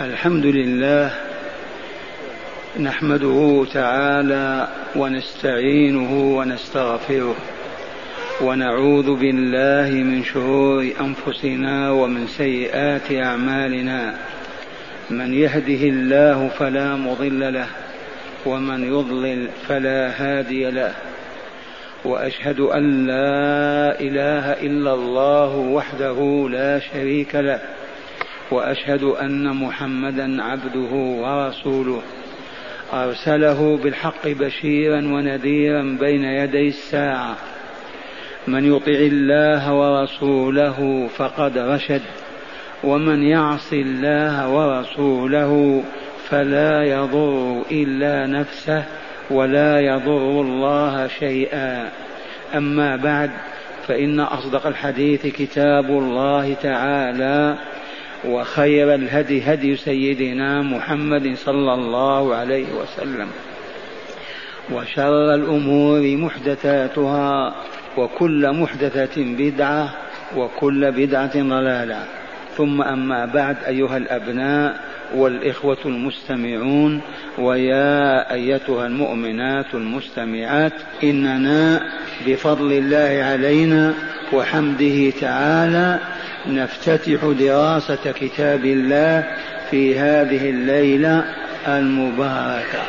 الحمد لله نحمده تعالى ونستعينه ونستغفره ونعوذ بالله من شرور أنفسنا ومن سيئات أعمالنا. من يهده الله فلا مضل له ومن يضلل فلا هادي له. وأشهد أن لا إله إلا الله وحده لا شريك له. وأشهد أن محمدا عبده ورسوله. أرسله بالحق بشيرا ونذيرا بين يدي الساعة. من يطع الله ورسوله فقد رشد. ومن يعص الله ورسوله فلا يضر إلا نفسه ولا يضر الله شيئا. أما بعد فإن أصدق الحديث كتاب الله تعالى. وخير الهدي هدي سيدنا محمد صلى الله عليه وسلم. وشر الأمور محدثاتها وكل محدثة بدعة وكل بدعة ضلالة. ثم أما بعد أيها الأبناء والإخوة المستمعون ويا أيتها المؤمنات المستمعات إننا بفضل الله علينا وحمده تعالى نفتتح دراسة كتاب الله في هذه الليلة المباركة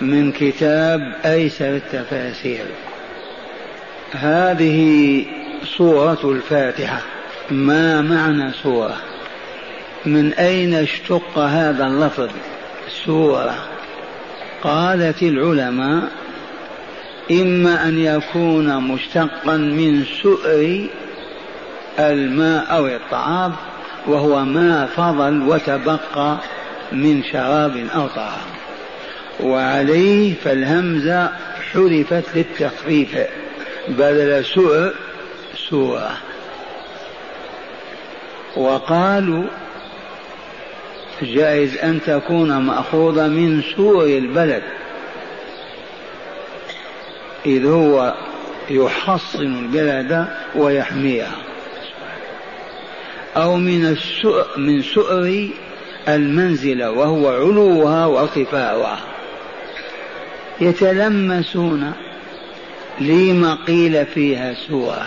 من كتاب أيسر التفاسير. هذه سورة الفاتحة. ما معنى سورة؟ من أين اشتق هذا اللفظ؟ سورة. قالت العلماء إما أن يكون مشتقا من سؤر الماء أو الطعام وهو ما فضل وتبقى من شراب أو طعام. وعليه فالهمزة حذفت للتخفيف بدل سوء سورة وقالوا جائز أن تكون مأخوذة من سور البلد إذ هو يحصن البلد ويحميها. أو من من سؤر المنزلة وهو علوها وارتفاعها. يتلمسون لما قيل فيها سورة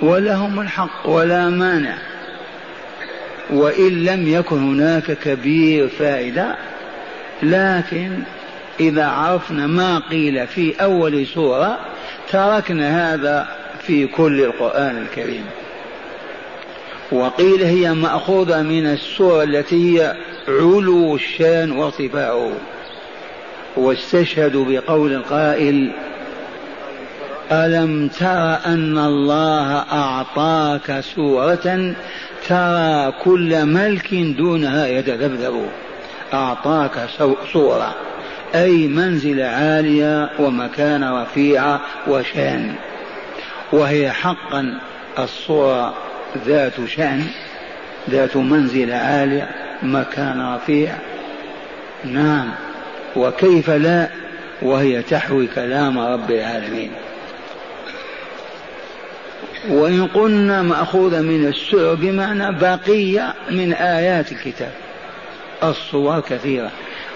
ولهم الحق ولا مانع. وإن لم يكن هناك كبير فائدة لكن إذا عرفنا ما قيل في أول سورة تركنا هذا في كل القرآن الكريم. وقيل هي مأخوذة من السورة التي هي علو الشأن وارتفاعه. واستشهدوا بقول القائل ألم تر أن الله أعطاك سورة ترى كل ملك دونها يتذبذب؟ أعطاك صورة أي منزلة عالية ومكان رفيعة وشان. وهي حقا الصورة ذات شأن ذات منزلة عالية مكان رفيع. نعم. وكيف لا؟ وهي تحوي كلام رب العالمين. وإن قلنا مأخوذة من السر بمعنى بقية من آيات الكتاب. الصور كثيرة.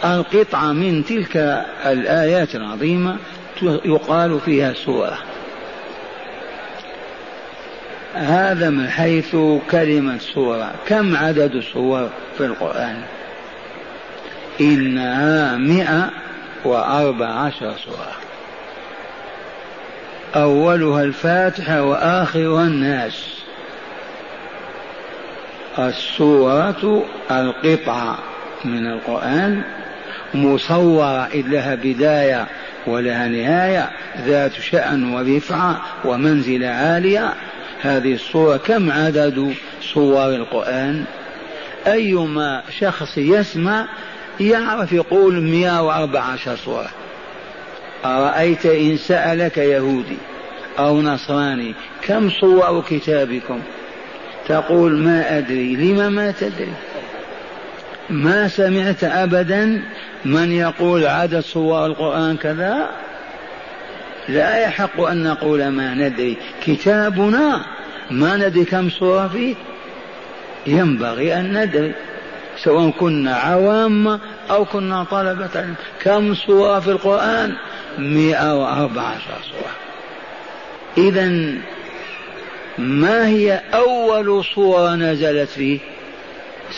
القطعة من تلك الآيات العظيمة يقال فيها سورة. هذا من حيث كلمة سورة. كم عدد السور في القرآن؟ إنها مئة وأربع عشر سورة. أولها الفاتحة وآخرها الناس. السورة القطعة من القرآن مصورة إذ لها بداية ولها نهاية ذات شأن ورفعة ومنزلة عالية. هذه الصورة كم عدد صور القرآن؟ أيما شخص يسمع يعرف يقول 114 صورة. أرأيت إن سألك يهودي أو نصراني كم صور كتابكم؟ تقول ما أدري. لم ما تدري؟ ما سمعت أبدا من يقول عدد صور القرآن كذا؟ لا يحق أن نقول ما ندري. كتابنا ما ندري كم سورة فيه. ينبغي أن ندري سواء كنا عوام أو كنا طلبة كم سورة في القرآن؟ مئة وأربع عشر سورة إذا ما هي أول صورة نزلت فيه؟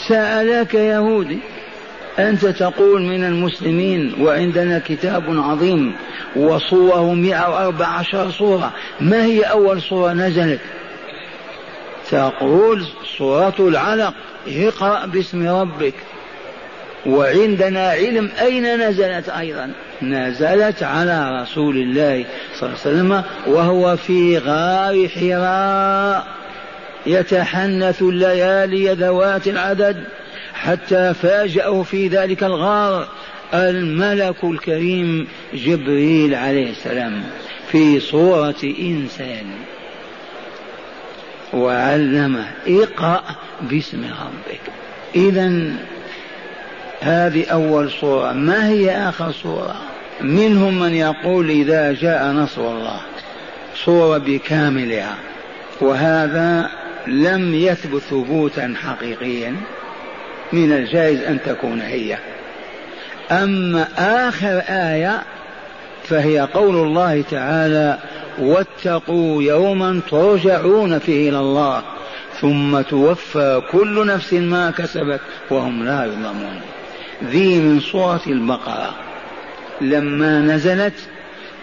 سألك يهودي. أنت تقول من المسلمين وعندنا كتاب عظيم وصوره مئة وأربع عشر صورة. ما هي أول صورة نزلت؟ تقول صورة العلق اقرأ باسم ربك. وعندنا علم أين نزلت أيضا؟ نزلت على رسول الله صلى الله عليه وسلم وهو في غار حراء. يتحنث الليالي ذوات العدد حتى فاجأه في ذلك الغار الملك الكريم جبريل عليه السلام في صورة إنسان. وعلمه اقرأ باسم ربك. إذا هذه أول صورة ما هي آخر صورة منهم من يقول إذا جاء نصر الله صورة بكاملها. وهذا لم يثبت ثبوتا حقيقيا من الجائز أن تكون هي. أما آخر آية فهي قول الله تعالى واتقوا يوما ترجعون فيه إلى الله ثم توفى كل نفس ما كسبت وهم لا يظلمون. ذي من سورة البقرة. لما نزلت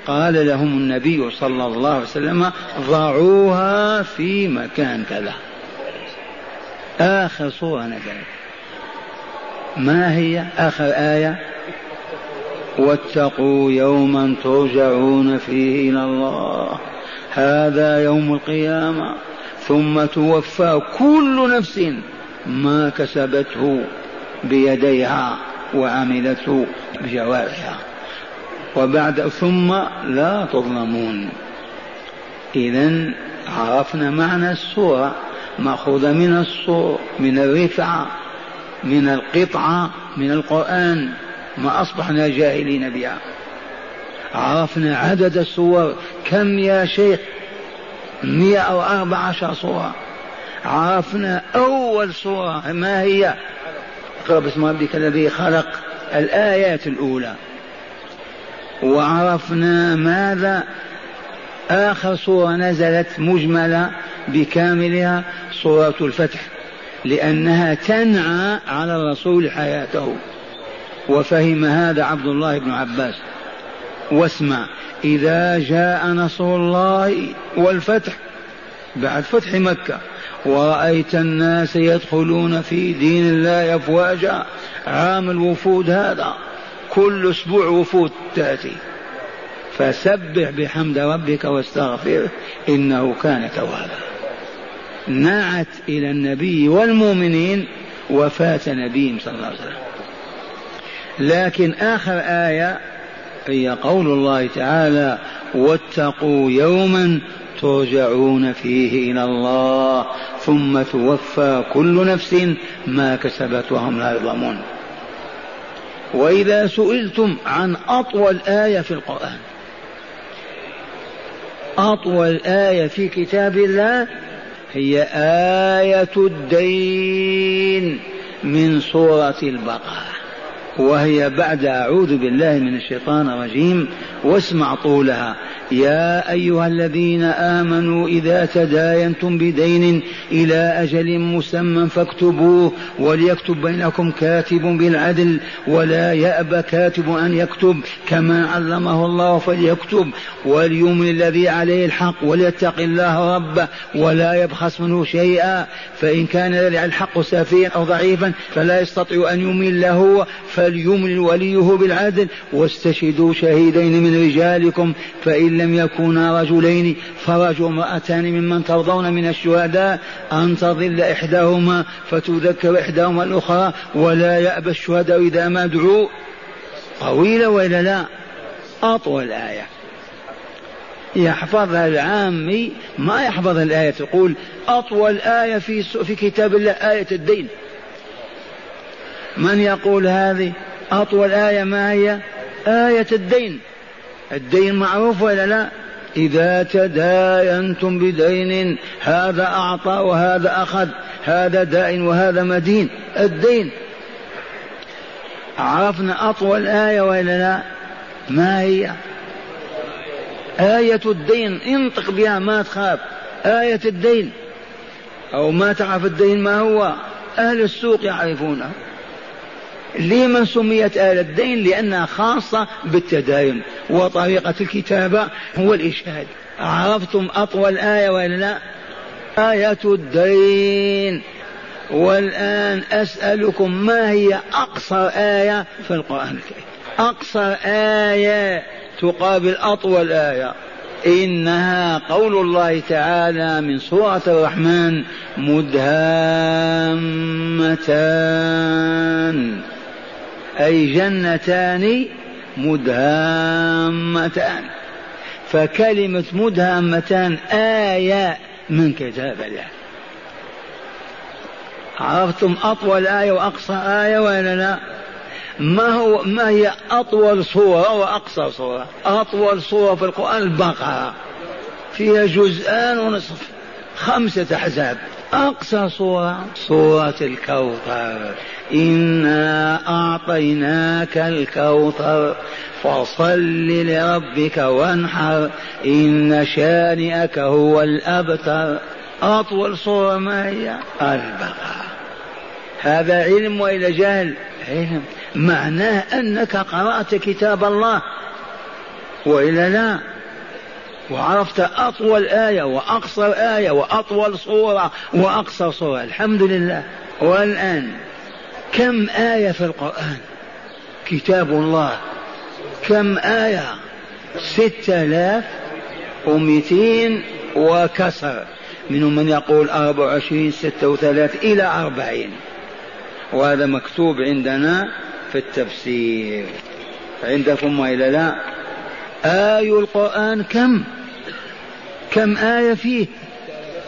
قال لهم النبي صلى الله عليه وسلم ضعوها في مكان كذا. آخر سورة نزلت. ما هي؟ آخر آية؟ واتقوا يوما ترجعون فيه إلى الله. هذا يوم القيامة. ثم توفى كل نفس ما كسبته بيديها وعملته بجوارحها وبعد ثم لا تظلمون. إذا عرفنا معنى السورة مأخوذة من الصور من الرفعة من القطعة من القرآن. ما أصبحنا جاهلين بها. عرفنا عدد السور كم يا شيخ؟ مئة أو أربع عشر صورة عرفنا أول صورة. ما هي؟ اقرأ باسم ربك الذي خلق الآيات الأولى. وعرفنا ماذا؟ آخر صورة نزلت مجملة بكاملها صورة الفتح لأنها تنعى على الرسول حياته. وفهم هذا عبد الله بن عباس. واسمع إذا جاء نصر الله والفتح بعد فتح مكة ورأيت الناس يدخلون في دين الله أفواجا عام الوفود هذا. كل أسبوع وفود تأتي. فسبح بحمد ربك واستغفره إنه كان توابا. نعت إلى النبي والمؤمنين وفاة نبيهم صلى الله عليه وسلم. لكن آخر آية هي قول الله تعالى واتقوا يوما ترجعون فيه إلى الله ثم توفى كل نفس ما كسبت وهم لا يظلمون. وإذا سئلتم عن أطول آية في القرآن أطول آية في كتاب الله هي آية الدين من سورة البقرة. وهي بعد أعوذ بالله من الشيطان الرجيم واسمع طولها. يا أيها الذين آمنوا إذا تداينتم بدين إلى أجل مسمى فاكتبوه وليكتب بينكم كاتب بالعدل ولا يأبى كاتب أن يكتب كما علمه الله فليكتب. وليؤمن الذي عليه الحق وليتق الله ربه ولا يبخس منه شيئا. فإن كان الحق سفيا أو ضعيفا فلا يستطيع أن يمل له فليمل وليه بالعدل واستشهدوا شهيدين من رجالكم فإن لم يكونا رجلين فرجل امرأتان ممن ترضون من الشهداء أن تضل إحداهما فتذكر إحداهما الأخرى ولا يأبى الشهداء إذا ما دعوا. طويلة وإلا لا؟ أطول آية. يحفظها العامي ما يحفظ الآية تقول أطول آية في في كتاب الله آية الدين. من يقول هذه؟ أطول آية ما هي؟ آية الدين. الدين معروف ولا لا؟ إذا تداينتم بدين هذا أعطى وهذا أخذ هذا داء وهذا مدين. الدين. عرفنا أطول آية وإلا لا؟ ما هي؟ آية الدين. انطق بها ما تخاف. آية الدين. أو ما تعرف الدين ما هو؟ أهل السوق يعرفونه. لمن سميت آل الدين لأنها خاصة بالتداين. وطريقة الكتابة هو الإشهاد. عرفتم أطول آية ولا لا؟ آية الدين. والآن أسألكم ما هي أقصر آية في القرآن الكريم؟ أقصر آية تقابل أطول آية. إنها قول الله تعالى من سورة الرحمن مدهامتان. أي جنتان مدهامتان. فكلمة مدهامتان آية من كتاب الله. عرفتم أطول آية وأقصى آية ولا لا؟ ما هو ما هي أطول صورة وأقصر صورة أطول صورة في القرآن البقرة. فيها جزءان ونصف. خمسة أحزاب. أقصى صورة صورة الكوثر إنا أعطيناك الكوثر فصل لربك وانحر إن شانئك هو الأبتر أطول صورة ما هي البقرة هذا علم وإلى جهل؟ علم. معناه أنك قرأت كتاب الله وإلا لا. وعرفت أطول آية وأقصر آية وأطول صورة وأقصر صورة. الحمد لله. والآن كم آية في القرآن؟ كتاب الله. كم آية؟ ستة آلاف ومئتين وكسر. منهم من يقول أربع وعشرين ستة وثلاث إلى أربعين. وهذا مكتوب عندنا في التفسير. عندكم وإلا لا؟ آي القرآن كم؟ كم آية فيه؟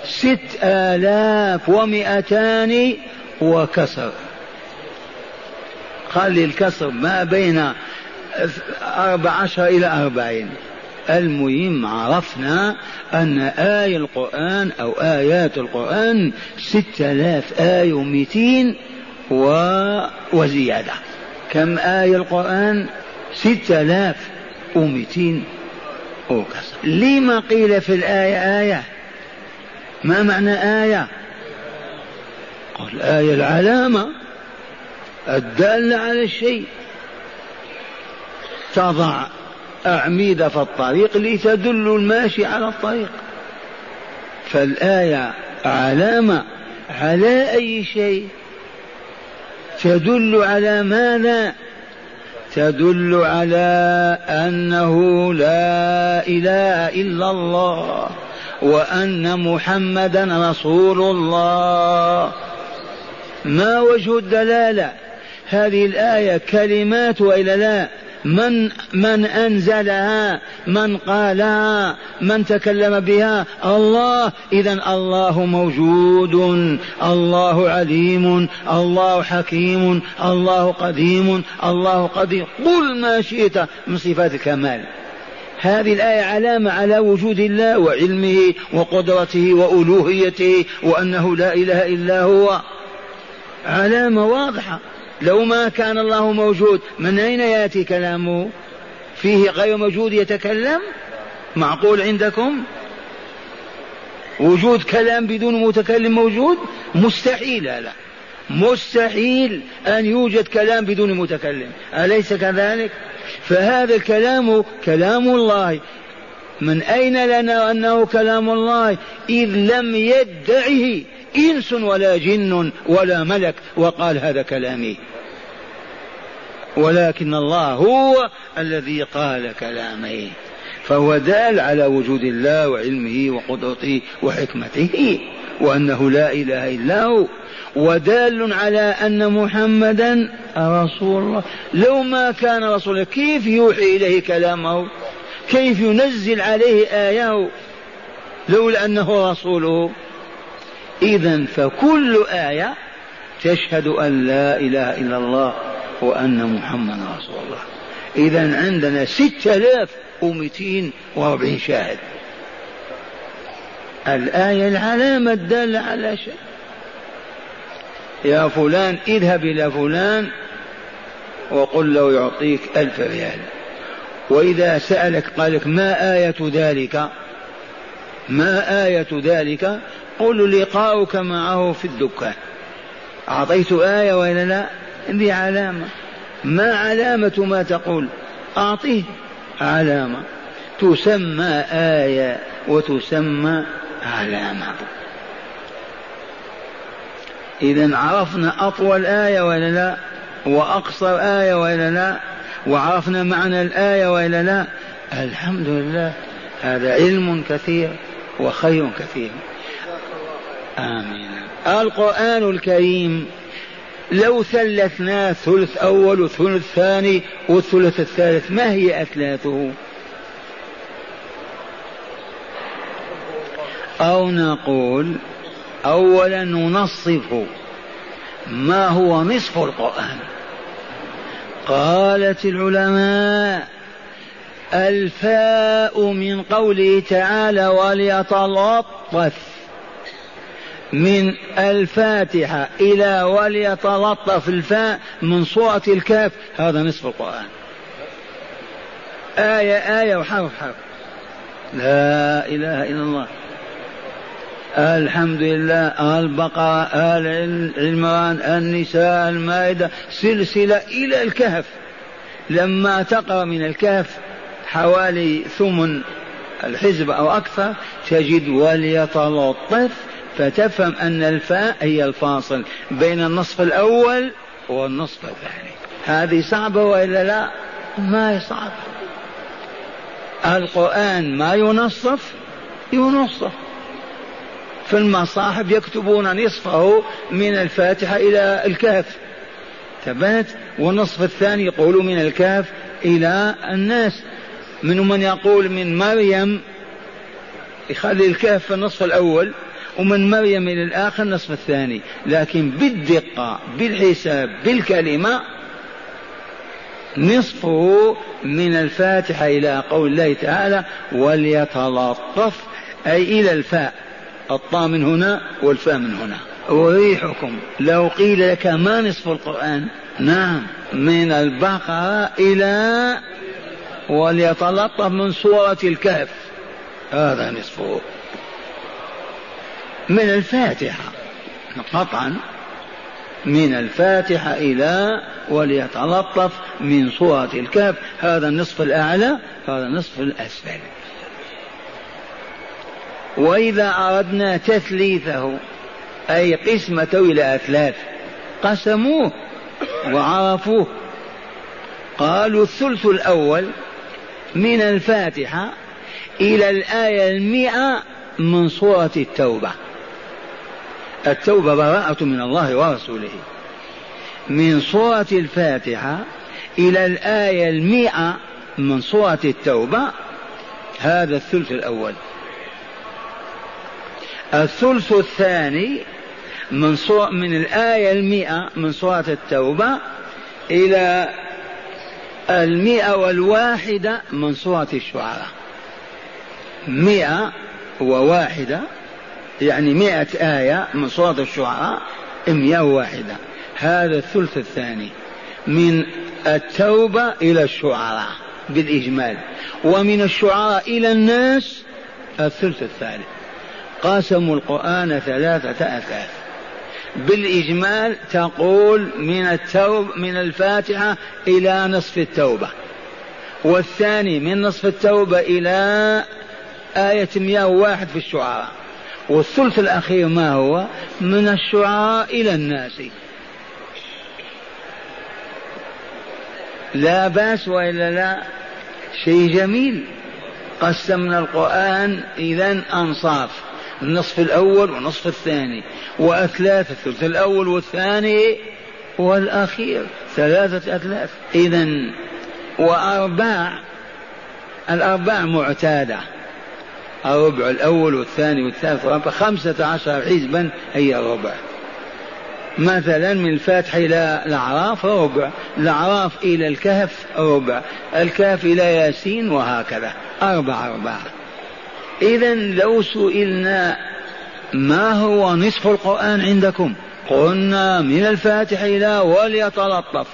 ست آلاف ومئتان وكسر. خلي الكسر ما بين أربع عشر إلى أربعين. المهم عرفنا أن آية القرآن أو آيات القرآن ستة آلاف آية ومئتين و... وزيادة. كم آية القرآن؟ ستة آلاف ومئتين وكسر. لما قيل في الآية آية؟ ما معنى آية؟ قل آية العلامة. الدالة على الشيء. تضع أعمدة في الطريق لتدل الماشي على الطريق. فالآية علامة على أي شيء؟ تدل على ماذا؟ تدل على أنه لا إله إلا الله وأن محمدا رسول الله. ما وجه الدلالة؟ هذه الآية كلمات وإلا لا؟ من من أنزلها من قالها من تكلم بها؟ الله. اذا الله موجود الله عليم الله حكيم الله قديم الله قدير. قل ما شئت من صفات الكمال. هذه الآية علامة على وجود الله وعلمه وقدرته وألوهيته وأنه لا إله إلا هو. علامة واضحة. لو ما كان الله موجود من أين يأتي كلامه فيه غير موجود يتكلم؟ معقول عندكم؟ وجود كلام بدون متكلم موجود؟ مستحيل هذا مستحيل أن يوجد كلام بدون متكلم. أليس كذلك؟ فهذا الكلام كلام الله. من أين لنا أنه كلام الله؟ إذ لم يدعه. إنس ولا جن ولا ملك وقال هذا كلامي. ولكن الله هو الذي قال كلامه فهو دال على وجود الله وعلمه وقدرته وحكمته وأنه لا إله إلا هو. ودال على أن محمدا رسول الله. لو ما كان رسولا كيف يوحي إليه كلامه؟ كيف ينزل عليه آيه لولا أنه رسوله. إذا فكل آية تشهد أن لا إله إلا الله وأن محمد رسول الله. إذا عندنا ستة آلاف ومئتين وأربعين شاهد. الآية العلامة الدالة على شيء. يا فلان اذهب إلى فلان وقل له يعطيك ألف ريال. وإذا سألك قال لك ما آية ذلك؟ ما آية ذلك؟ قل لقاؤك معه في الدكان. أعطيت آية وإلا لا؟ دي علامة. ما علامة ما تقول؟ أعطيه علامة. تسمى آية وتسمى علامة. إذا عرفنا أطول آية ولا لا؟ وأقصر آية ولا لا؟ وعرفنا معنى الآية ولا لا؟ الحمد لله. هذا علم كثير وخير كثير. آمين. القرآن الكريم لو ثلثناه ثلث أول وثلث ثاني والثلث الثالث ما هي أثلاثه؟ أو نقول أولا ننصفه ما هو نصف القرآن. قالت العلماء الفاء من قوله تعالى وليتلطف من الفاتحة إلى وليتلطف الفاء من سورة الكاف. هذا نصف القرآن. آية آية وحرف حرف. لا إله إلا الله. الحمد لله البقرة آل عمران النساء المائدة سلسلة إلى الكهف. لما تقرأ من الكهف حوالي ثمن الحزب أو أكثر تجد وليتلطف فتفهم أن الفاء هي الفاصل بين النصف الأول والنصف الثاني. هذه صعبة وإلا لا؟ ما هي صعبة. القرآن ما ينصف؟ ينصف. في المصاحف يكتبون نصفه من الفاتحة إلى الكهف. ثبت والنصف الثاني يقول من الكهف إلى الناس. من من يقول من مريم يخلي الكهف في النصف الأول. ومن مريم إلى الآخر النصف الثاني. لكن بالدقة بالحساب بالكلمة نصفه من الفاتحة إلى قول الله تعالى وليتلطف أي إلى الفاء. الطاء من هنا والفاء من هنا. أريحكم. لو قيل لك ما نصف القرآن؟ نعم. من البقرة إلى وليتلطف من سورة الكهف. هذا نصفه. من الفاتحة. قطعا. من الفاتحة إلى وليتلطف من سورة الكهف. هذا النصف الأعلى هذا النصف الأسفل. وإذا أردنا تثليثه أي قسمته إلى أثلاث قسموه وعرفوه. قالوا الثلث الأول من الفاتحة إلى الآية المئة من سورة التوبة. التوبة براءة من الله ورسوله. من سورة الفاتحة إلى الآية المئة من سورة التوبة هذا الثلث الأول. الثلث الثاني من صور من الآية المئة من سورة التوبة إلى المئة والواحدة من سورة الشعراء. مئة وواحدة يعني مئة آية من سورة الشعراء مئة وواحدة هذا الثلث الثاني. من التوبة إلى الشعراء بالإجمال. ومن الشعراء إلى الناس الثلث الثالث. قاسموا القرآن ثلاثة أثاث بالإجمال تقول من التوب من الفاتحة إلى نصف التوبة. والثاني من نصف التوبة إلى آية 101 في الشعراء. والثلث الأخير ما هو؟ من الشعراء إلى الناس. لا بأس وإلا لا. شيء جميل. قسمنا القرآن إذا أنصاف. النصف الأول والنصف الثاني. وأثلاث الثلث الأول والثاني والأخير. ثلاثة أثلاث. اذا وأرباع الأرباع معتادة. الربع الأول والثاني والثالث والرابع خمسة عشر حزبا هي الربع. مثلا من الفاتحة إلى الأعراف ربع الأعراف إلى الكهف ربع الكهف إلى ياسين وهكذا أربع أربعة إذا لو سئلنا ما هو نصف القرآن عندكم؟ قلنا من الفاتح إلى وليتلطف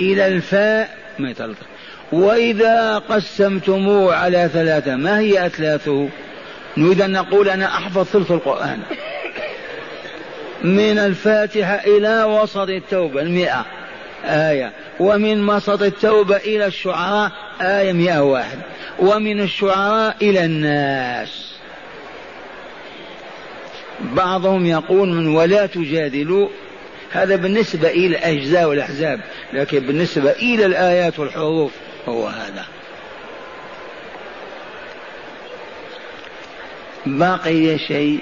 إلى الفاء ما يتلطف. وإذا قسمتموه على ثلاثة ما هي أثلاثه؟ نريد أن نقول أنا أحفظ ثلث القرآن. من الفاتحة إلى وسط التوبة المئة آية. ومن وسط التوبة إلى الشعراء آية مئة واحد. ومن الشعراء إلى الناس. بعضهم يقول من ولا تجادلوا. هذا بالنسبة إلى الأجزاء والأحزاب لكن بالنسبة إلى الآيات والحروف. هو هذا. باقي شيء.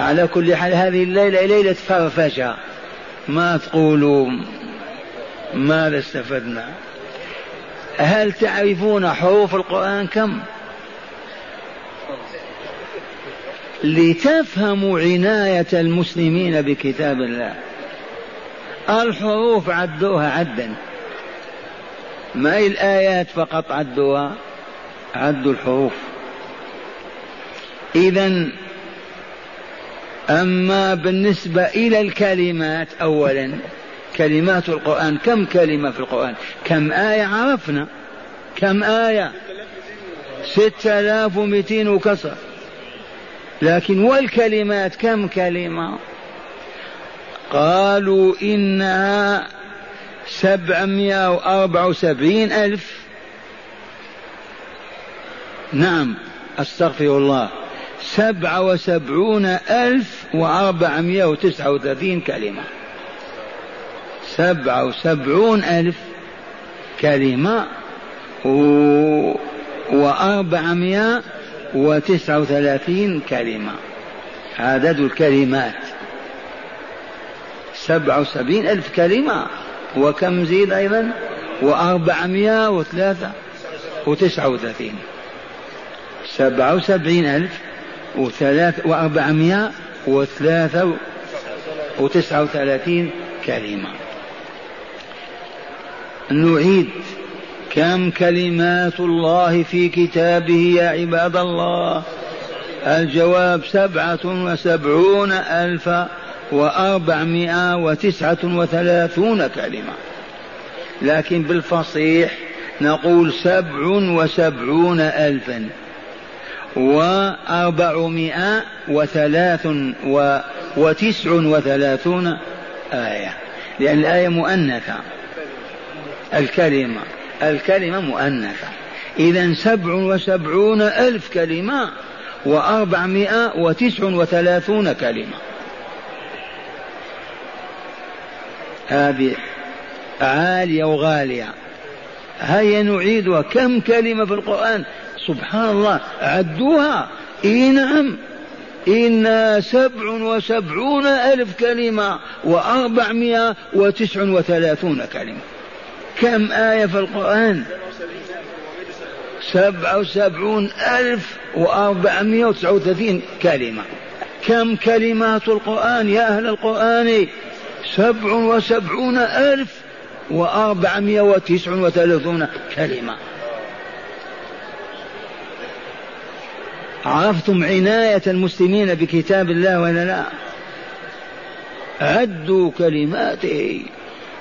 على كل حال هذه الليلة ليلة فرفشة. ما تقولوا ماذا استفدنا؟ هل تعرفون حروف القرآن كم؟ لتفهموا عناية المسلمين بكتاب الله. الحروف عدوها عدا. ما هي الآيات فقط عدوها؟ عدوا الحروف. إذا أما بالنسبة إلى الكلمات أولا كلمات القرآن كم كلمة في القرآن؟ كم آية عرفنا؟ كم آية؟ ستة آلاف ومئتين وكسر. لكن والكلمات كم كلمة؟ قالوا إنها سبعمائة وأربعة وسبعين ألف. نعم أستغفر الله. سبعة وسبعون ألف وأربعمائة وتسعة وثلاثين كلمة. سبعة وسبعون ألف كلمة و... وأربعمائة وتسعة وثلاثين كلمة. عدد الكلمات. سبعة وسبعين ألف كلمة. وكم زيد أيضا؟ وأربعمائة وثلاثة وتسعة وثلاثين. سبعة وسبعين ألف وثلاث وأربعمائة وثلاثة وتسعة وثلاثين كلمة. نعيد. كم كلمات الله في كتابه يا عباد الله؟ الجواب سبعة وسبعون ألفا وأربعمائة وتسعة وثلاثون كلمة. لكن بالفصيح نقول سبع وسبعون ألفا. وأربعمائة وثلاث و وتسع وثلاثون آية. لأن الآية مؤنثة. الكلمة. الكلمة مؤنثة. إذا سبع وسبعون ألف كلمة وأربعمائة وتسع وثلاثون كلمة. هذه عالية وغالية. هيا نعيدها. كم كلمة في القرآن؟ سبحان الله عدوها. إي نعم. إنا سبع وسبعون ألف كلمة وأربعمائة وتسع وثلاثون كلمة. كم آية في القرآن؟ سبع وسبعون ألف وأربعمائة وتسعة وثلاثين كلمة. كم كلمات القرآن يا أهل القرآن؟ سبع وسبعون ألف وأربعمائة وتسع وثلاثون كلمة. عرفتم عناية المسلمين بكتاب الله ولا لا؟ عدوا كلماته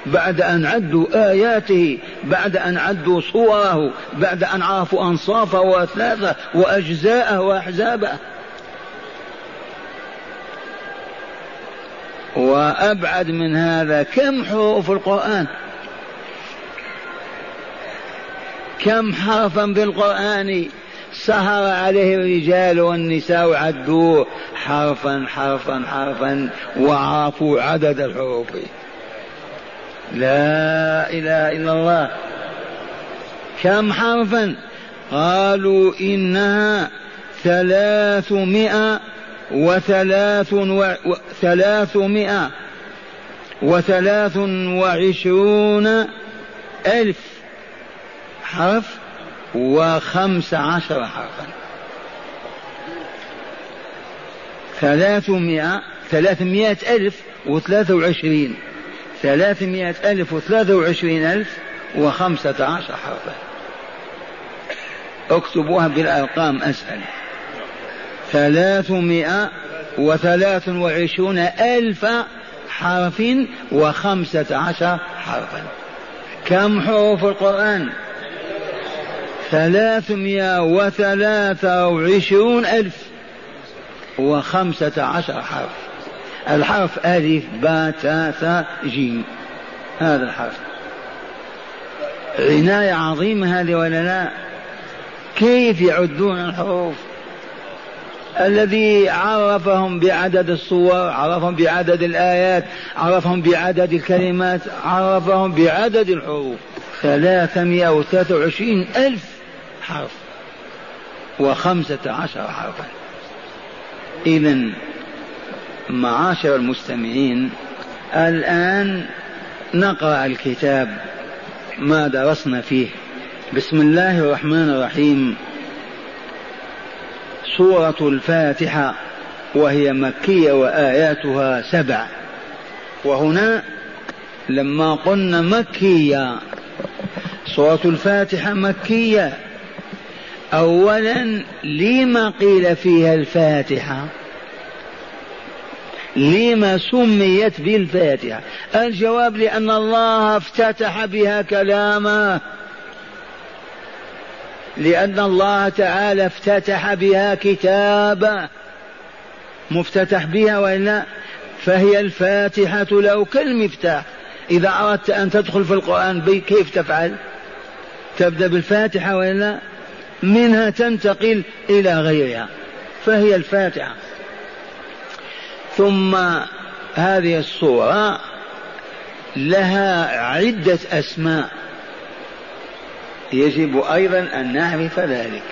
بعد أن عدوا آياته بعد أن عدوا صوره بعد أن عرفوا أنصافه وأثلاثه وأجزاءه وأحزابه. وأبعد من هذا كم حروف القرآن؟ كم حرفا بالقرآن سهر عليه الرجال والنساء عدوه حرفا حرفا حرفا وعرفوا عدد الحروف. لا إله إلا الله. كم حرفا؟ قالوا إنها ثلاثمائة وثلاث وثلاثمائه وثلاث وعشرون ألف حرف وخمس عشر حرفا. ثلاثمائة ثلاثمائة ألف وثلاثة وعشرين. ثلاثمائة ألف وثلاثة وعشرين ألف وخمسة عشر حرفا. اكتبوها بالأرقام أسهل ثلاثمائة وثلاث وعشرون ألف حرف وخمسة عشر حرفا. كم حروف القرآن؟ ثلاثمائة وثلاثة وعشرون ألف وخمسة عشر حرف. الحرف ألف باء تاء ثاء جيم. هذا الحرف. عناية عظيمة هذه ولا لا؟ كيف يعدون الحروف؟ الذي عرفهم بعدد الصور عرفهم بعدد الآيات عرفهم بعدد الكلمات عرفهم بعدد الحروف. ثلاثمائة وثلاثة وعشرين ألف حرف وخمسة عشر حرفا. إذا معاشر المستمعين الآن نقرأ الكتاب ما درسنا فيه. بسم الله الرحمن الرحيم. سورة الفاتحة وهي مكية وآياتها سبع. وهنا لما قلنا مكية سورة الفاتحة مكية. أولا لما قيل فيها الفاتحة؟ لما سميت بالفاتحة؟ الجواب لأن الله افتتح بها كلامه. لأن الله تعالى افتتح بها كتابه مفتتح بها وإلا فهي الفاتحة له كالمفتاح. إذا أردت أن تدخل في القرآن كيف تفعل؟ تبدأ بالفاتحة وإلا منها تنتقل إلى غيرها. فهي الفاتحة. ثم هذه الصورة لها عدة أسماء. يجب أيضا أن نعرف ذلك.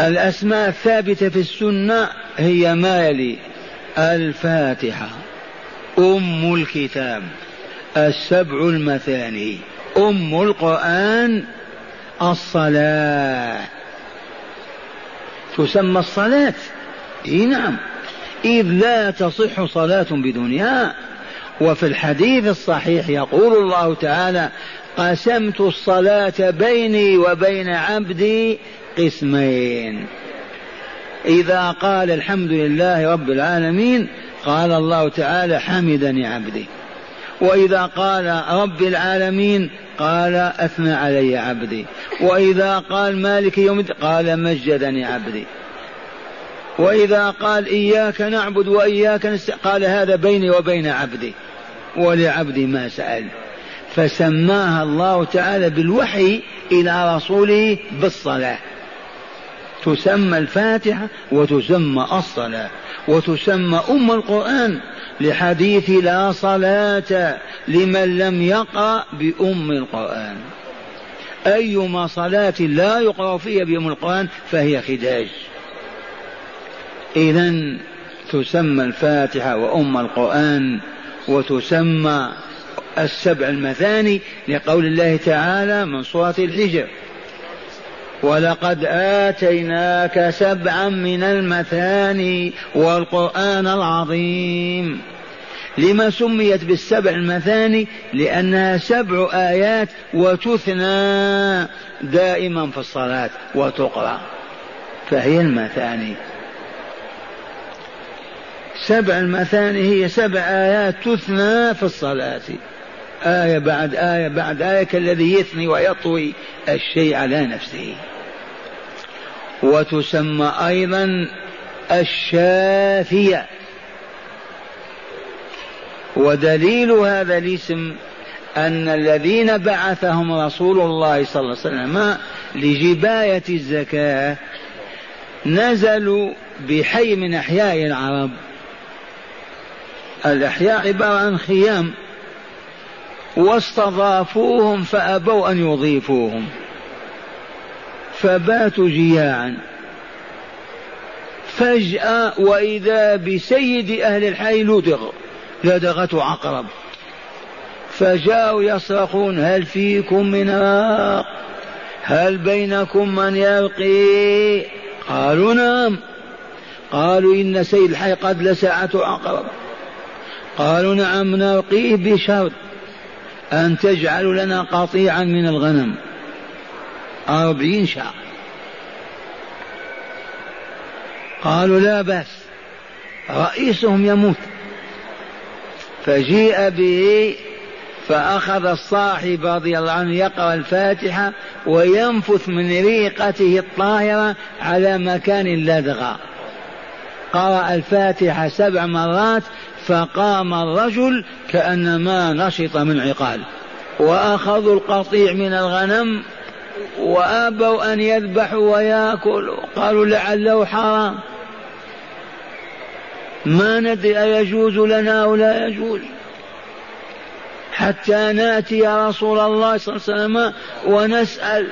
الأسماء الثابتة في السنة هي ما يلي؟ الفاتحة أم الكتاب السبع المثاني أم القرآن الصلاة. تسمى الصلاة؟ إي نعم. إذ لا تصح صلاة بدونها وفي الحديث الصحيح يقول الله تعالى قسمت الصلاة بيني وبين عبدي قسمين. إذا قال الحمد لله رب العالمين قال الله تعالى حمدني عبدي. وإذا قال رب العالمين قال أثنى علي عبدي. وإذا قال مالك يوم الدين قال مجدني عبدي. وإذا قال إياك نعبد وإياك نستعين قال هذا بيني وبين عبدي. ولعبدي ما سأل. فسماها الله تعالى بالوحي إلى رسوله بالصلاة. تسمى الفاتحة وتسمى الصلاة وتسمى أم القرآن لحديث لا صلاة لمن لم يقرأ بأم القرآن. أيما صلاة لا يقرأ فيها بأم القرآن فهي خداج. إذا تسمى الفاتحة وأم القرآن وتسمى السبع المثاني لقول الله تعالى من سورة الحجر. ولقد آتيناك سبعا من المثاني والقرآن العظيم. لما سميت بالسبع المثاني؟ لأنها سبع آيات وتثنى دائما في الصلاة وتقرأ. فهي المثاني. سبع المثاني هي سبع آيات تثنى في الصلاة. آية بعد آية بعد آية كالذي يثني ويطوي الشيء على نفسه. وتسمى أيضا الشافية. ودليل هذا الاسم أن الذين بعثهم رسول الله صلى الله عليه وسلم لجباية الزكاة نزلوا بحي من أحياء العرب. الأحياء عبارة عن خيام. واستضافوهم فأبوا أن يضيفوهم. فباتوا جياعا. فجأة وإذا بسيد أهل الحي لدغ لدغته عقرب. فجاءوا يصرخون هل فيكم من راق هل بينكم من يلقي؟ قالوا نعم. قالوا إن سيد الحي قد لسعته عقرب. قالوا نعم نلقيه بشرط. أن تجعل لنا قطيعا من الغنم. أربعين شاة قالوا لا بأس رئيسهم يموت. فجيء به فأخذ الصاحب رضي الله عنه يقرأ الفاتحة وينفث من ريقته الطاهرة على مكان لدغة قرأ الفاتحة سبع مرات فقام الرجل كأنما نشط من عقال. وأخذوا القطيع من الغنم وأبوا أن يذبحوا ويأكلوا قالوا لعله حرام. ما ندري أيجوز لنا أو لا يجوز. حتى نأتي يا رسول الله صلى الله عليه وسلم ونسأل.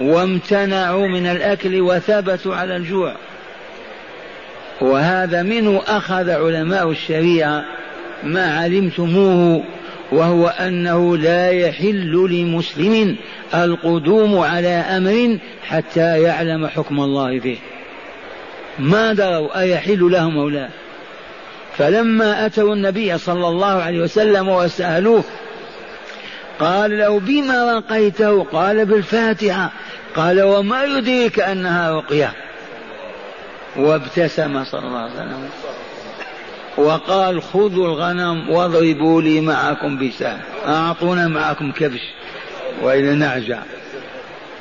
وامتنعوا من الأكل وثبتوا على الجوع. وهذا منه أخذ علماء الشريعة ما علمتموه وهو أنه لا يحل لمسلم القدوم على أمر حتى يعلم حكم الله فيه. ما دروا أيحل لهم أو لا؟ فلما أتوا النبي صلى الله عليه وسلم وسألوه قال له بما رقيته؟ قال بالفاتحة. قال وما يدريك أنها رقية. وابتسم صلى الله عليه وسلم. وقال خذوا الغنم واضربوا لي معكم بسان أعطونا معكم كبش وإلى نعجة.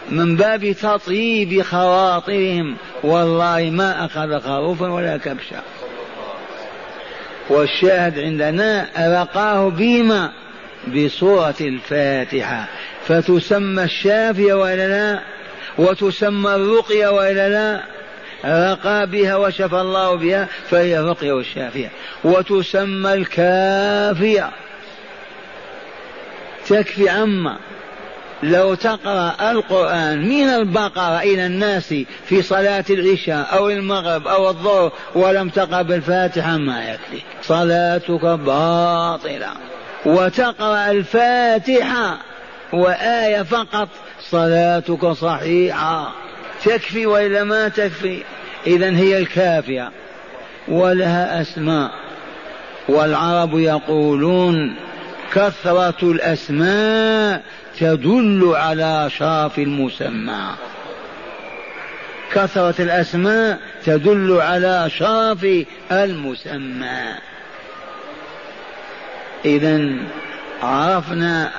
من باب تطيب خواطرهم والله ما أخذ خروفا ولا كبشا. والشاهد عندنا رقاه بما بصورة الفاتحة. فتسمى الشافية وإلا لا وتسمى الرقية وإلا لا. رقى بها وشفى الله بها فهي الرقية والشافية وتسمى الكافية. تكفي عما لو تقرأ القرآن من البقرة إلى الناس في صلاة العشاء أو المغرب أو الظهر ولم تقرأ بالفاتحة ما يكفي. صلاتك باطلة. وتقرأ الفاتحة وآية فقط صلاتك صحيحة. تكفي وإلا ما تكفي. إذا هي الكافية. ولها أسماء. والعرب يقولون كثرة الأسماء تدل على شرف المسمى. كثرة الأسماء تدل على شرف المسمى. إذا عرفنا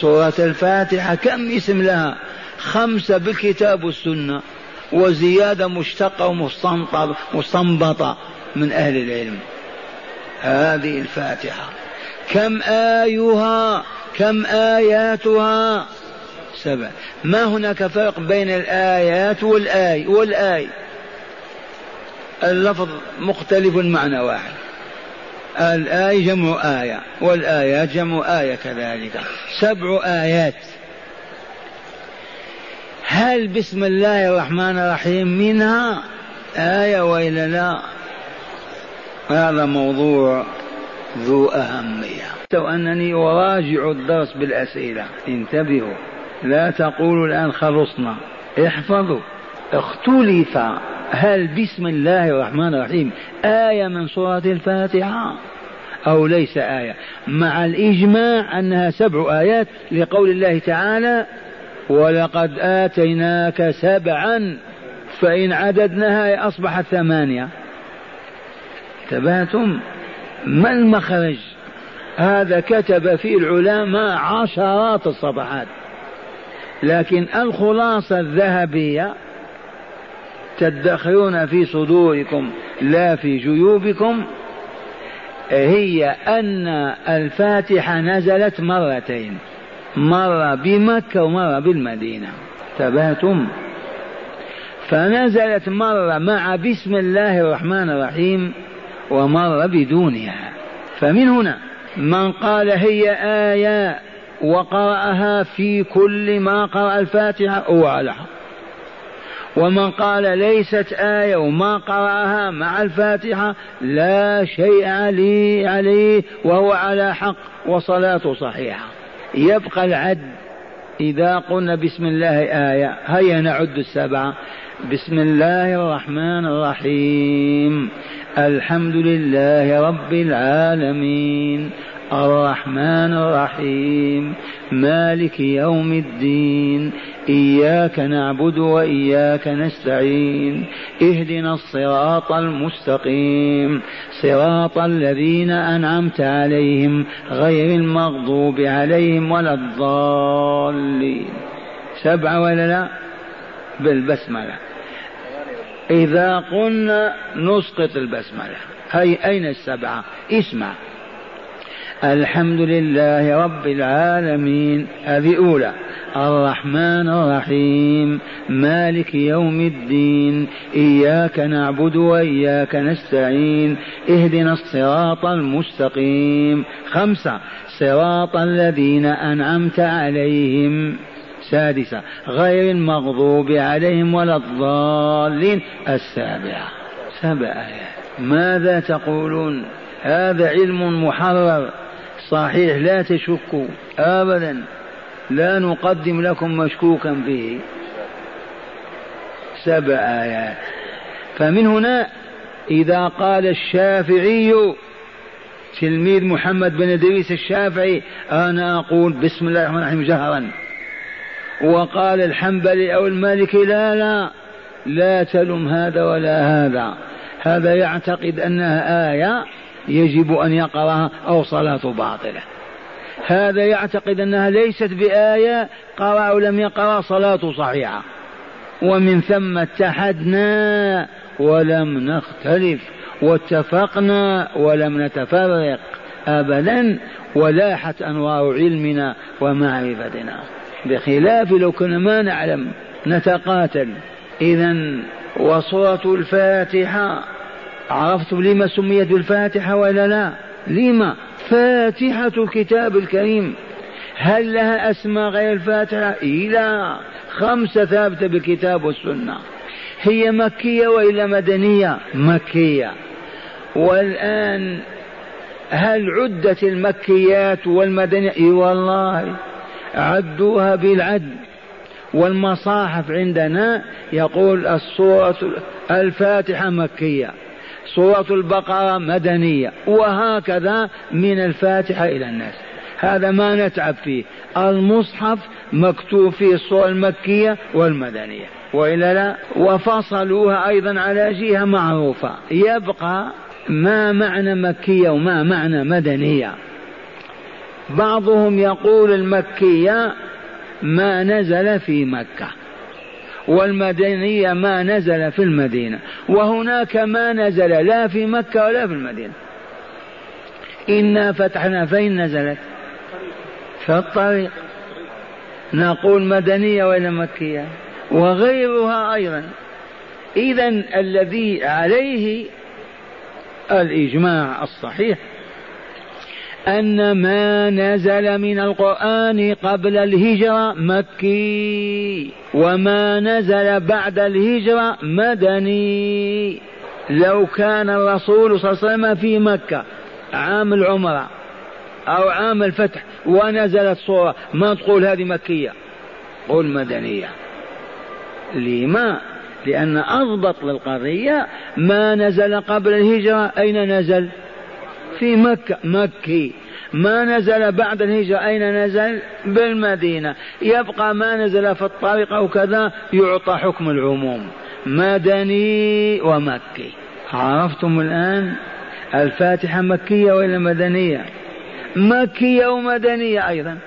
سورة الفاتحة. كم اسم لها؟ خمسة بالكتاب والسنة وزيادة مشتقة ومستنبطة من أهل العلم. هذه الفاتحة. كم آيها؟ كم آياتها؟ سبع. ما هناك فرق بين الآيات والآي والآي؟ اللفظ مختلف معنى واحد. الآي جمع آية والآيات جمع آية كذلك. سبع آيات. هل بسم الله الرحمن الرحيم منها؟ آية وإلا لا؟ هذا موضوع ذو أهمية. لو أنني أراجع الدرس بالأسئلة انتبهوا لا تقولوا الآن خلصنا. احفظوا. اختلف. هل بسم الله الرحمن الرحيم آية من سورة الفاتحة أو ليس آية؟ مع الإجماع أنها سبع آيات لقول الله تعالى ولقد آتيناك سبعا فإن عددناها أصبحت ثمانية. انتبهتم ما المخرج؟ هذا كتب فيه العلماء عشرات الصفحات. لكن الخلاصة الذهبية تدخرون في صدوركم لا في جيوبكم هي أن الفاتحة نزلت مرتين. مرة بمكة ومرة بالمدينة. تباتم فنزلت مرة مع بسم الله الرحمن الرحيم ومرة بدونها. فمن هنا من قال هي آية وقرأها في كل ما قرأ الفاتحة هو على حق. ومن قال ليست آية وما قرأها مع الفاتحة لا شيء عليه عليه وهو على حق وصلاته صحيحة. يبقى العد إذا قلنا بسم الله آية. هيا نعد السبعة. بسم الله الرحمن الرحيم. الحمد لله رب العالمين. الرحمن الرحيم. مالك يوم الدين. إياك نعبد وإياك نستعين. اهدنا الصراط المستقيم. صراط الذين أنعمت عليهم غير المغضوب عليهم ولا الضالين. سبعة ولا لا؟ بالبسملة. إذا قلنا نسقط البسملة. هي أين السبعة؟ اسمع. الحمد لله رب العالمين. هذه أولى. الرحمن الرحيم. مالك يوم الدين. إياك نعبد وإياك نستعين. اهدنا الصراط المستقيم. خمسة. صراط الذين أنعمت عليهم. سادسة. غير المغضوب عليهم ولا الضالين. السابعة. سبع آيات. ماذا تقولون؟ هذا علم محرر. صحيح لا تشكوا. ابدا. لا نقدم لكم مشكوكا فيه سبع آيات. فمن هنا إذا قال الشافعي تلميذ محمد بن إدريس الشافعي أنا أقول بسم الله الرحمن الرحيم جهرا. وقال الحنبلي أو المالكي لا لا لا تلم هذا ولا هذا. هذا يعتقد أنها آية يجب أن يقرأها أو صلاته باطلة. هذا يعتقد أنها ليست بآية قرأ أو لم يقرأ صلاته صحيحة. ومن ثم اتحدنا ولم نختلف واتفقنا ولم نتفرق أبدا ولاحت أنوار علمنا ومعرفتنا. بخلاف لو كنا ما نعلم نتقاتل. إذا وصورة الفاتحة عرفتم لما سميت بالفاتحة ولا لا؟ لما؟ فاتحة الكتاب الكريم. هل لها أسماء غير الفاتحة؟ إلى خمسة ثابتة بالكتاب والسنة. هي مكية وإلا مدنية؟ مكية. والآن هل عدت المكيات والمدنية؟ إي والله عدوها بالعد والمصاحف عندنا يقول السورة الفاتحة مكية. سورة البقرة مدنية وهكذا من الفاتحة إلى الناس. هذا ما نتعب فيه. المصحف مكتوب فيه الصورة المكية والمدنية. وإلا لا وفصلوها أيضا على جهة معروفة. يبقى ما معنى مكية وما معنى مدنية. بعضهم يقول المكية ما نزل في مكة. والمدنية ما نزل في المدينة وهناك ما نزل لا في مكة ولا في المدينة. إنا فتحنا فين نزلت؟ في الطريق. نقول مدنية ولا مكية؟ وغيرها أيضا. إذا الذي عليه الإجماع الصحيح أن ما نزل من القرآن قبل الهجرة مكي وما نزل بعد الهجرة مدني. لو كان الرسول صلى الله عليه وسلم في مكة عام العمرة أو عام الفتح ونزلت صورة ما تقول هذه مكية؟ قل مدنية. لما؟ لأن أضبط للقضية ما نزل قبل الهجرة أين نزل؟ في مكة. مكي. ما نزل بعد الهجرة. أين نزل؟ بالمدينة. يبقى ما نزل في الطريق أو كذا يعطى حكم العموم. مدني ومكي. عرفتم الآن الفاتحة مكية ولا مدنية؟ مكية ومدنية أيضا.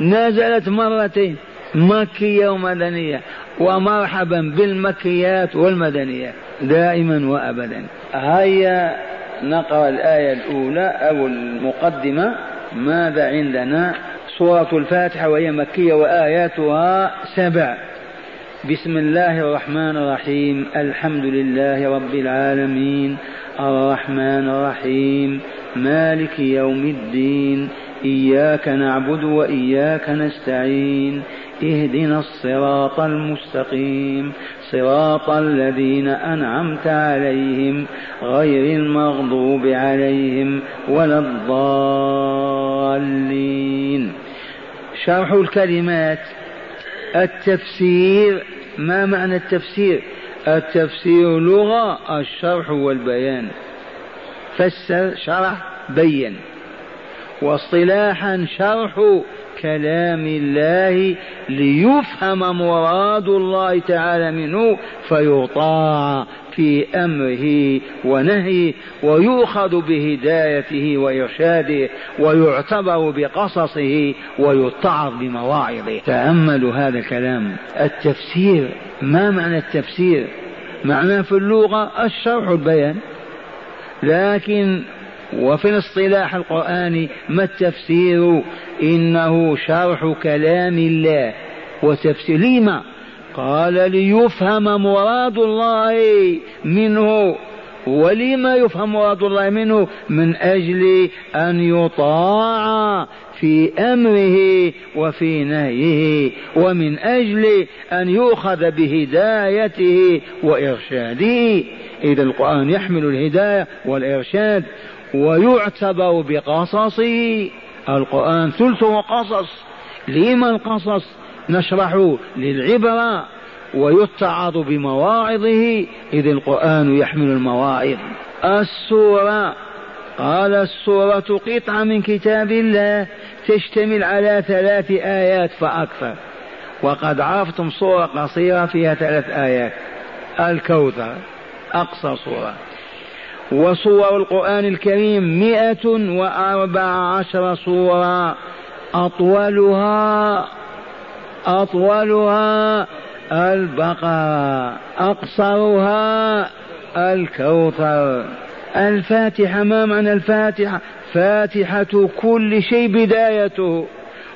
نزلت مرتين. مكية ومدنية. ومرحبا بالمكيات والمدنيات دائما وأبدا. هيا نقرأ الآية الأولى أو المقدمة. ماذا عندنا؟ سورة الفاتحة وهي مكية وآياتها سبع. بسم الله الرحمن الرحيم. الحمد لله رب العالمين. الرحمن الرحيم. مالك يوم الدين. إياك نعبد وإياك نستعين. اهدنا الصراط المستقيم. صراط الذين أنعمت عليهم غير المغضوب عليهم ولا الضالين. شرح الكلمات. التفسير. ما معنى التفسير؟ التفسير لغة الشرح والبيان. فسر شرح بين. واصطلاحا شرح كلام الله ليفهم مراد الله تعالى منه فيطاع في أمره ونهيه ويؤخذ بهدايته وإرشاده ويعتبر بقصصه ويتعظ بمواعظه. تاملوا هذا الكلام. التفسير ما معنى التفسير؟ معناه في اللغة الشرح البيان. لكن وفي الاصطلاح القرآني ما التفسير؟ إنه شرح كلام الله. وتفسير لما قال ليفهم مراد الله منه. ولما يفهم مراد الله منه؟ من أجل أن يطاع في أمره وفي نهيه. ومن أجل أن يؤخذ بهدايته وإرشاده. إذا القرآن يحمل الهداية والإرشاد ويعتبر بقصصه. القرآن ثلثه قصص لما القصص نشرح للعبرة ويتعظ بمواعظه؟ إذ القرآن يحمل المواعظ. السورة. قال السورة قطعة من كتاب الله تشتمل على ثلاث آيات فأكثر. وقد عرفتم صورة قصيرة فيها ثلاث آيات. الكوثر. أقصى صورة. وصور القرآن الكريم مئة وأربع عشر صورة. أطولها أطولها البقرة. أقصرها الكوثر. الفاتحة ما معنى الفاتحة؟ فاتحة كل شيء بدايته.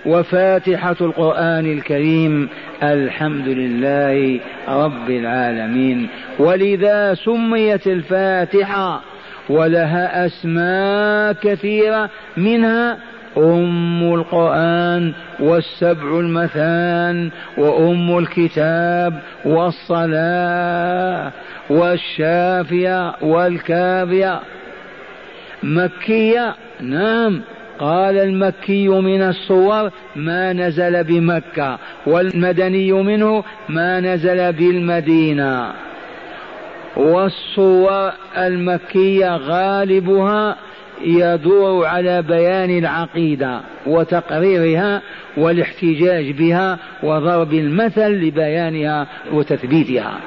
وفاتحة القرآن الكريم الحمد لله رب العالمين. ولذا سميت الفاتحة ولها أسماء كثيرة منها أم القرآن والسبع المثان وأم الكتاب والصلاة والشافية والكافية. مكية نعم. قال المكي من الصور ما نزل بمكة والمدني منه ما نزل بالمدينة. والصور المكية غالبها يدور على بيان العقيدة وتقريرها والاحتجاج بها وضرب المثل لبيانها وتثبيتها.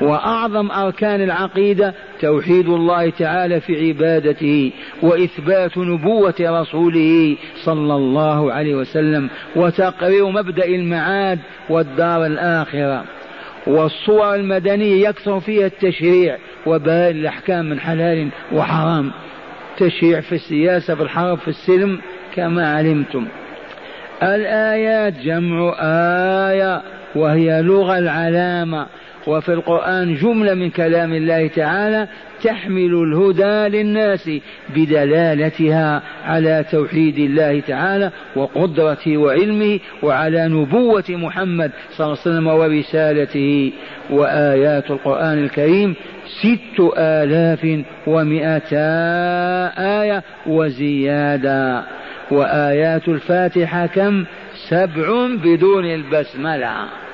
وأعظم أركان العقيدة توحيد الله تعالى في عبادته وإثبات نبوة رسوله صلى الله عليه وسلم وتقرير مبدأ المعاد والدار الآخرة والصور المدنية يكثر فيها التشريع وبيان الأحكام من حلال وحرام تشريع في السياسة في الحرب في السلم كما علمتم الآيات جمع آية وهي لغة العلامة وفي القرآن جملة من كلام الله تعالى تحمل الهدى للناس بدلالتها على توحيد الله تعالى وقدرته وعلمه وعلى نبوة محمد صلى الله عليه وسلم ورسالته. وآيات القرآن الكريم ست آلاف ومئتا آية وزيادة. وآيات الفاتحة كم؟ سبع بدون البسملة.